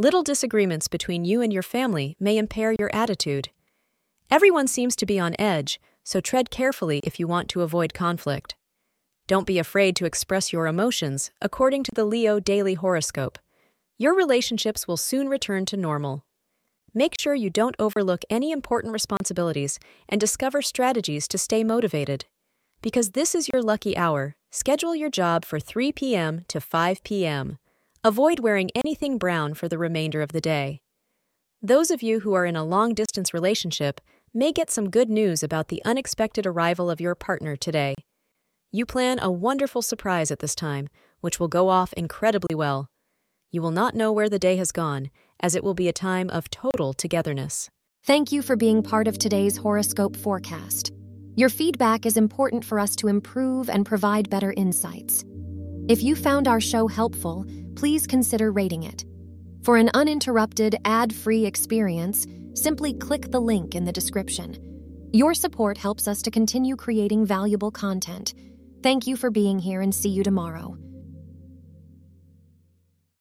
little disagreements between you and your family may impair your attitude. Everyone seems to be on edge, so tread carefully if you want to avoid conflict. Don't be afraid to express your emotions, according to the Leo Daily Horoscope. Your relationships will soon return to normal. Make sure you don't overlook any important responsibilities and discover strategies to stay motivated. Because this is your lucky hour, schedule your job for 3 p.m. to 5 p.m. Avoid wearing anything brown for the remainder of the day. Those of you who are in a long distance relationship may get some good news about the unexpected arrival of your partner today. You plan a wonderful surprise at this time, which will go off incredibly well. You will not know where the day has gone, as it will be a time of total togetherness. Thank you for being part of today's horoscope forecast. Your feedback is important for us to improve and provide better insights. If you found our show helpful, please consider rating it. For an uninterrupted, ad free experience, simply click the link in the description. Your support helps us to continue creating valuable content. Thank you for being here and see you tomorrow.